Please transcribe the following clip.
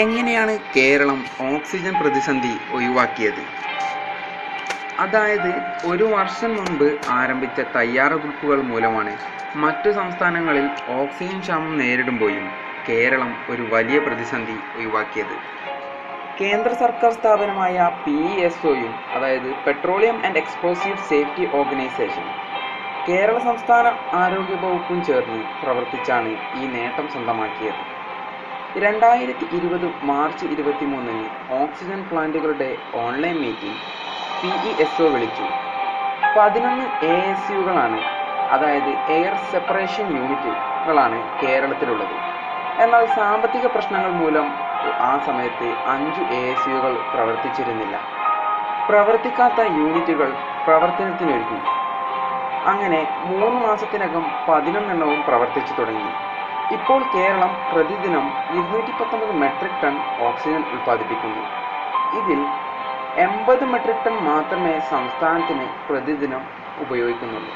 എങ്ങനെയാണ് കേരളം ഓക്സിജൻ പ്രതിസന്ധി ഒഴിവാക്കിയത്? അതായത് ഒരു വർഷം മുൻപ് ആരംഭിച്ച തയ്യാറെടുപ്പുകൾ മൂലമാണ് മറ്റു സംസ്ഥാനങ്ങളിൽ ഓക്സിജൻ ക്ഷാമം നേരിടുമ്പോഴും കേരളം ഒരു വലിയ പ്രതിസന്ധി ഒഴിവാക്കിയത്. കേന്ദ്ര സർക്കാർ സ്ഥാപനമായ പി എസ് ഒയും അതായത് petroleum and explosive safety organisation Kerala സംസ്ഥാന ആരോഗ്യ വകുപ്പും ചേർന്ന് പ്രവർത്തിച്ചാണ് ഈ നേട്ടം സ്വന്തമാക്കിയത്. രണ്ടായിരത്തി ഇരുപത് മാർച്ച് ഇരുപത്തി മൂന്നിന് oxygen പ്ലാന്റുകളുടെ online meeting P E S O വിളിച്ചു. പതിനൊന്ന് എ എസ് യുകളാണ് അതായത് എയർ സെപ്പറേഷൻ യൂണിറ്റുകളാണ് കേരളത്തിലുള്ളത്. എന്നാൽ സാമ്പത്തിക പ്രശ്നങ്ങൾ മൂലം ആ സമയത്ത് അഞ്ചു എ എസ് യുകൾ പ്രവർത്തിച്ചിരുന്നില്ല. പ്രവർത്തിക്കാത്ത യൂണിറ്റുകൾ പ്രവർത്തനത്തിനൊരുങ്ങി. അങ്ങനെ മൂന്ന് മാസത്തിനകം പതിനൊന്നെണ്ണവും പ്രവർത്തിച്ചു തുടങ്ങി. ഇപ്പോൾ കേരളം പ്രതിദിനം ഇരുന്നൂറ്റി പത്തൊമ്പത് മെട്രിക് ടൺ ഓക്സിജൻ ഉൽപ്പാദിപ്പിക്കുന്നു. ഇതിൽ എൺപത് മെട്രിക് ടൺ മാത്രമേ സംസ്ഥാനത്തിന് പ്രതിദിനം ഉപയോഗിക്കുന്നുള്ളൂ.